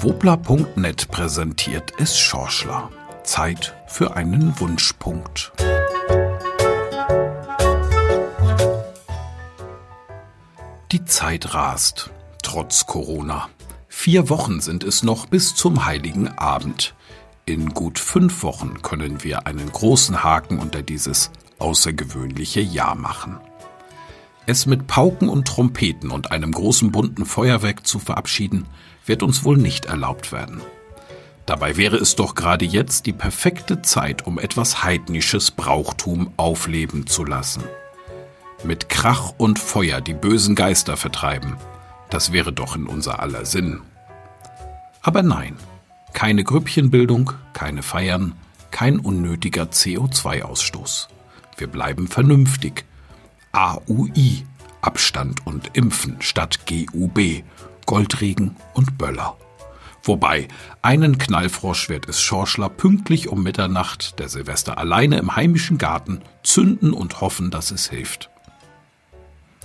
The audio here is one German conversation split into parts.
Wobla.net präsentiert es Schorschler. Zeit für einen Wunschpunkt. Die Zeit rast, trotz Corona. Vier Wochen sind es noch bis zum heiligen Abend. In gut fünf Wochen können wir einen großen Haken unter dieses außergewöhnliche Jahr machen. Es mit Pauken und Trompeten und einem großen bunten Feuerwerk zu verabschieden, wird uns wohl nicht erlaubt werden. Dabei wäre es doch gerade jetzt die perfekte Zeit, um etwas heidnisches Brauchtum aufleben zu lassen. Mit Krach und Feuer die bösen Geister vertreiben, das wäre doch in unser aller Sinn. Aber nein, keine Grüppchenbildung, keine Feiern, kein unnötiger CO2-Ausstoß. Wir bleiben vernünftig. AUI, Abstand und Impfen statt GUB, Goldregen und Böller. Wobei, einen Knallfrosch wird es Schorschler pünktlich um Mitternacht, der Silvester alleine im heimischen Garten, zünden und hoffen, dass es hilft.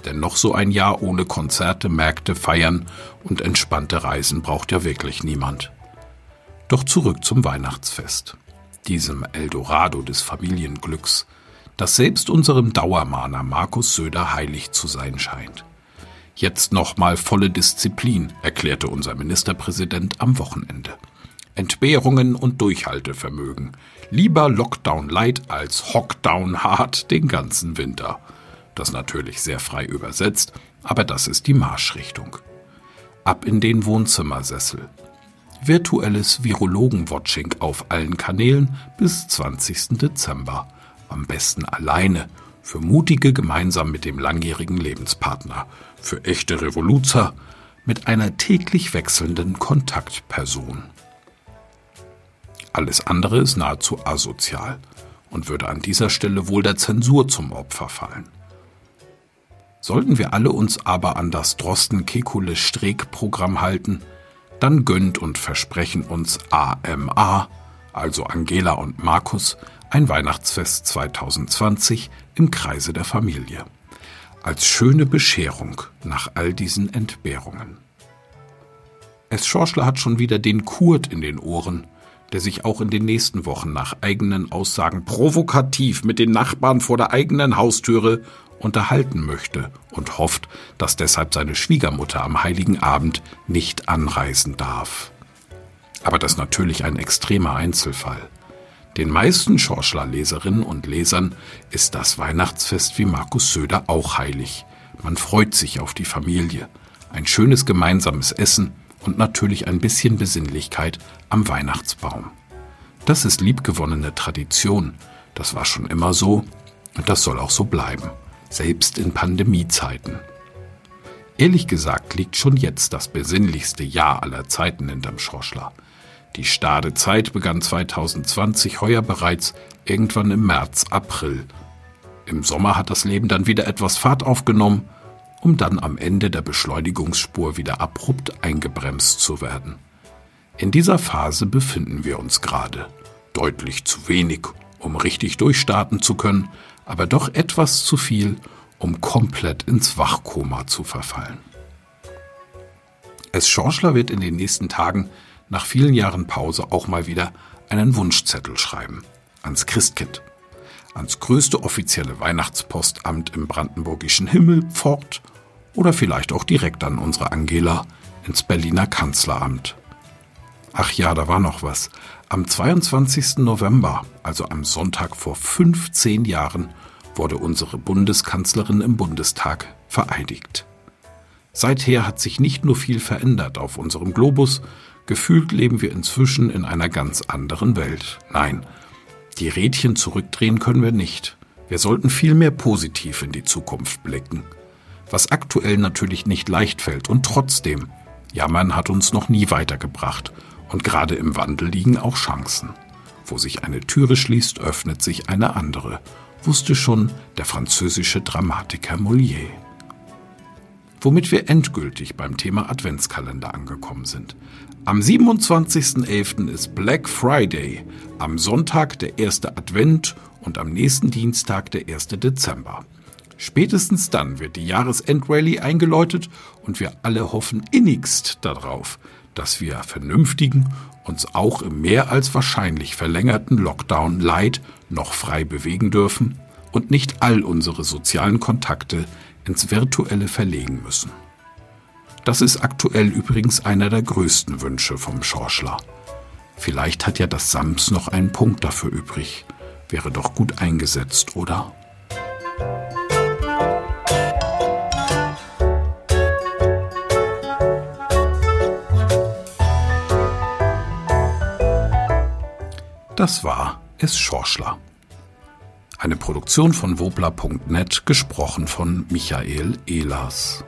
Denn noch so ein Jahr ohne Konzerte, Märkte, Feiern und entspannte Reisen braucht ja wirklich niemand. Doch zurück zum Weihnachtsfest, diesem Eldorado des Familienglücks, das selbst unserem Dauermahner Markus Söder heilig zu sein scheint. Jetzt nochmal volle Disziplin, erklärte unser Ministerpräsident am Wochenende. Entbehrungen und Durchhaltevermögen. Lieber Lockdown light als Hockdown hart den ganzen Winter. Das natürlich sehr frei übersetzt, aber das ist die Marschrichtung. Ab in den Wohnzimmersessel. Virtuelles Virologen-Watching auf allen Kanälen bis 20. Dezember. Am besten alleine, für Mutige gemeinsam mit dem langjährigen Lebenspartner, für echte Revoluzer mit einer täglich wechselnden Kontaktperson. Alles andere ist nahezu asozial und würde an dieser Stelle wohl der Zensur zum Opfer fallen. Sollten wir alle uns aber an das Drosten-Kekules-Streeck-Programm halten, dann gönnt und versprechen uns AMA, also Angela und Markus, ein Weihnachtsfest 2020 im Kreise der Familie. Als schöne Bescherung nach all diesen Entbehrungen. Es Schorschler hat schon wieder den Kurt in den Ohren, der sich auch in den nächsten Wochen nach eigenen Aussagen provokativ mit den Nachbarn vor der eigenen Haustüre unterhalten möchte und hofft, dass deshalb seine Schwiegermutter am heiligen Abend nicht anreisen darf. Aber das ist natürlich ein extremer Einzelfall. Den meisten Schorschler-Leserinnen und Lesern ist das Weihnachtsfest wie Markus Söder auch heilig. Man freut sich auf die Familie, ein schönes gemeinsames Essen und natürlich ein bisschen Besinnlichkeit am Weihnachtsbaum. Das ist liebgewonnene Tradition, das war schon immer so und das soll auch so bleiben selbst in Pandemiezeiten. Ehrlich gesagt liegt schon jetzt das besinnlichste Jahr aller Zeiten hinterm Schorschler. Die stade Zeit begann 2020 heuer bereits irgendwann im März, April. Im Sommer hat das Leben dann wieder etwas Fahrt aufgenommen, um dann am Ende der Beschleunigungsspur wieder abrupt eingebremst zu werden. In dieser Phase befinden wir uns gerade. Deutlich zu wenig, um richtig durchstarten zu können, aber doch etwas zu viel, um komplett ins Wachkoma zu verfallen. Es Schorschler wird in den nächsten Tagen nach vielen Jahren Pause auch mal wieder einen Wunschzettel schreiben. Ans Christkind. Ans größte offizielle Weihnachtspostamt im brandenburgischen Himmel, fort oder vielleicht auch direkt an unsere Angela ins Berliner Kanzleramt. Ach ja, da war noch was. Am 22. November, also am Sonntag vor 15 Jahren, wurde unsere Bundeskanzlerin im Bundestag vereidigt. Seither hat sich nicht nur viel verändert auf unserem Globus, gefühlt leben wir inzwischen in einer ganz anderen Welt. Nein, die Rädchen zurückdrehen können wir nicht. Wir sollten vielmehr positiv in die Zukunft blicken. Was aktuell natürlich nicht leicht fällt und trotzdem, Jammern hat uns noch nie weitergebracht und gerade im Wandel liegen auch Chancen. Wo sich eine Türe schließt, öffnet sich eine andere, wusste schon der französische Dramatiker Molière. Womit wir endgültig beim Thema Adventskalender angekommen sind. Am 27.11. ist Black Friday, am Sonntag der erste Advent und am nächsten Dienstag der 1. Dezember. Spätestens dann wird die Jahresendrallye eingeläutet und wir alle hoffen innigst darauf, dass wir Vernünftigen uns auch im mehr als wahrscheinlich verlängerten Lockdown Leid noch frei bewegen dürfen und nicht all unsere sozialen Kontakte ins Virtuelle verlegen müssen. Das ist aktuell übrigens einer der größten Wünsche vom Schorschler. Vielleicht hat ja das Sams noch einen Punkt dafür übrig. Wäre doch gut eingesetzt, oder? Das war Es Schorschler. Eine Produktion von wobla.net, gesprochen von Michael Ehlers.